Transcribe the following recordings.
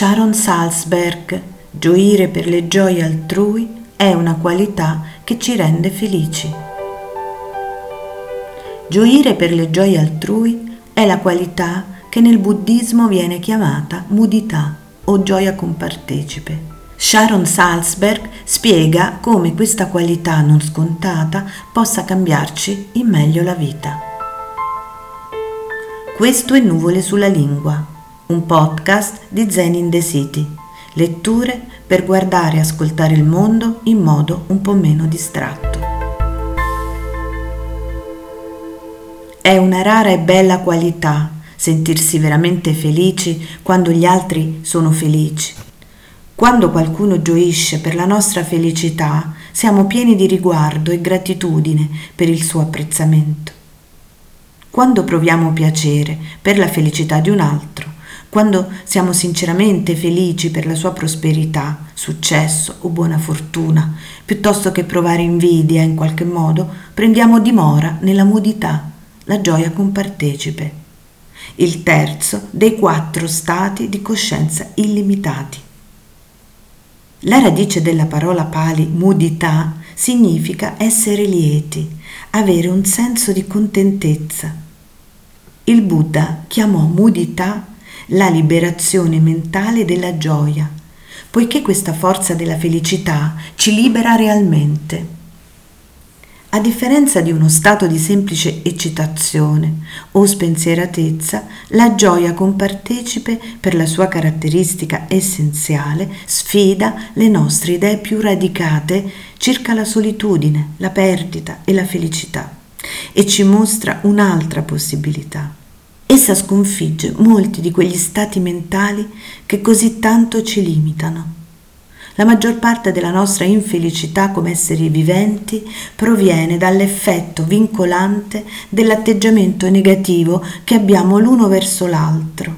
Sharon Salzberg, gioire per le gioie altrui è una qualità che ci rende felici. Gioire per le gioie altrui è la qualità che nel buddismo viene chiamata mudità o gioia compartecipe. Sharon Salzberg spiega come questa qualità non scontata possa cambiarci in meglio la vita. Questo è Nuvole sulla lingua, un podcast di Zen in the City, letture per guardare e ascoltare il mondo in modo un po' meno distratto. È una rara e bella qualità sentirsi veramente felici quando gli altri sono felici quando qualcuno gioisce per la nostra felicità, siamo pieni di riguardo e gratitudine per il suo apprezzamento. Quando proviamo piacere per la felicità di un altro, quando siamo sinceramente felici per la sua prosperità, successo o buona fortuna, piuttosto che provare invidia in qualche modo, prendiamo dimora nella mudità, la gioia compartecipe, il terzo dei quattro stati di coscienza illimitati. La radice della parola pali mudità significa essere lieti, avere un senso di contentezza. Il Buddha chiamò mudità la liberazione mentale della gioia, poiché questa forza della felicità ci libera realmente. A differenza di uno stato di semplice eccitazione o spensieratezza, la gioia compartecipe, per la sua caratteristica essenziale, sfida le nostre idee più radicate circa la solitudine, la perdita e la felicità e ci mostra un'altra possibilità. Essa sconfigge molti di quegli stati mentali che così tanto ci limitano la maggior parte della nostra infelicità come esseri viventi proviene dall'effetto vincolante dell'atteggiamento negativo che abbiamo l'uno verso l'altro.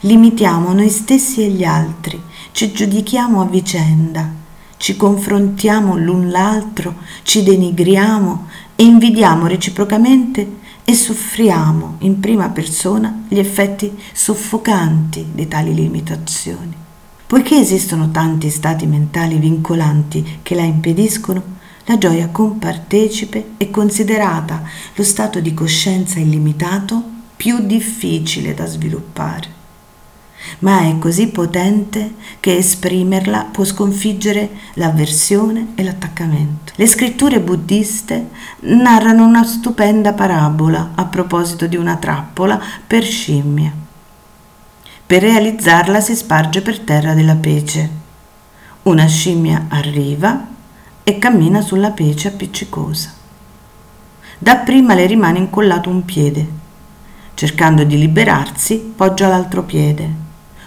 Limitiamo noi stessi e gli altri, ci giudichiamo a vicenda, ci confrontiamo l'un l'altro, ci denigriamo e invidiamo reciprocamente e soffriamo in prima persona gli effetti soffocanti di tali limitazioni. Poiché esistono tanti stati mentali vincolanti che la impediscono, la gioia compartecipe è considerata lo stato di coscienza illimitato più difficile da sviluppare. Ma è così potente che esprimerla può sconfiggere l'avversione e l'attaccamento. Le scritture buddiste narrano una stupenda parabola a proposito di una trappola per scimmie. Per realizzarla si sparge per terra della pece. Una scimmia arriva e cammina sulla pece appiccicosa. Dapprima le rimane incollato un piede. Cercando di liberarsi, poggia l'altro piede,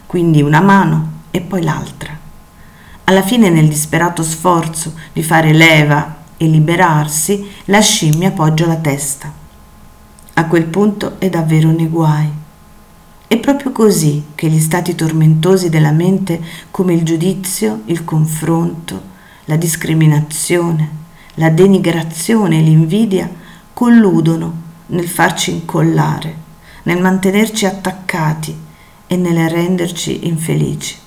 quindi una mano e poi l'altra. Alla fine, nel disperato sforzo di fare leva e liberarsi, la scimmia poggia la testa. A quel punto è davvero nei guai è proprio così che gli stati tormentosi della mente come il giudizio, il confronto, la discriminazione, la denigrazione e l'invidia colludono nel farci incollare, nel mantenerci attaccati e nel renderci infelici.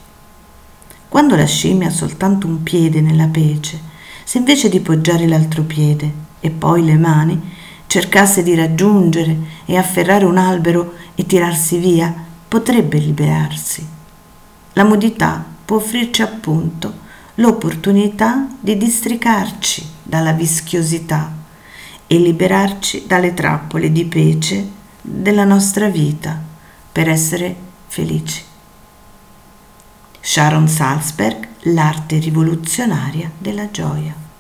Quando la scimmia ha soltanto un piede nella pece, se invece di poggiare l'altro piede e poi le mani, cercasse di raggiungere e afferrare un albero e tirarsi via, potrebbe liberarsi. La mudità può offrirci appunto l'opportunità di districarci dalla vischiosità e liberarci dalle trappole di pece della nostra vita per essere felici. Sharon Salzberg, l'arte rivoluzionaria della gioia.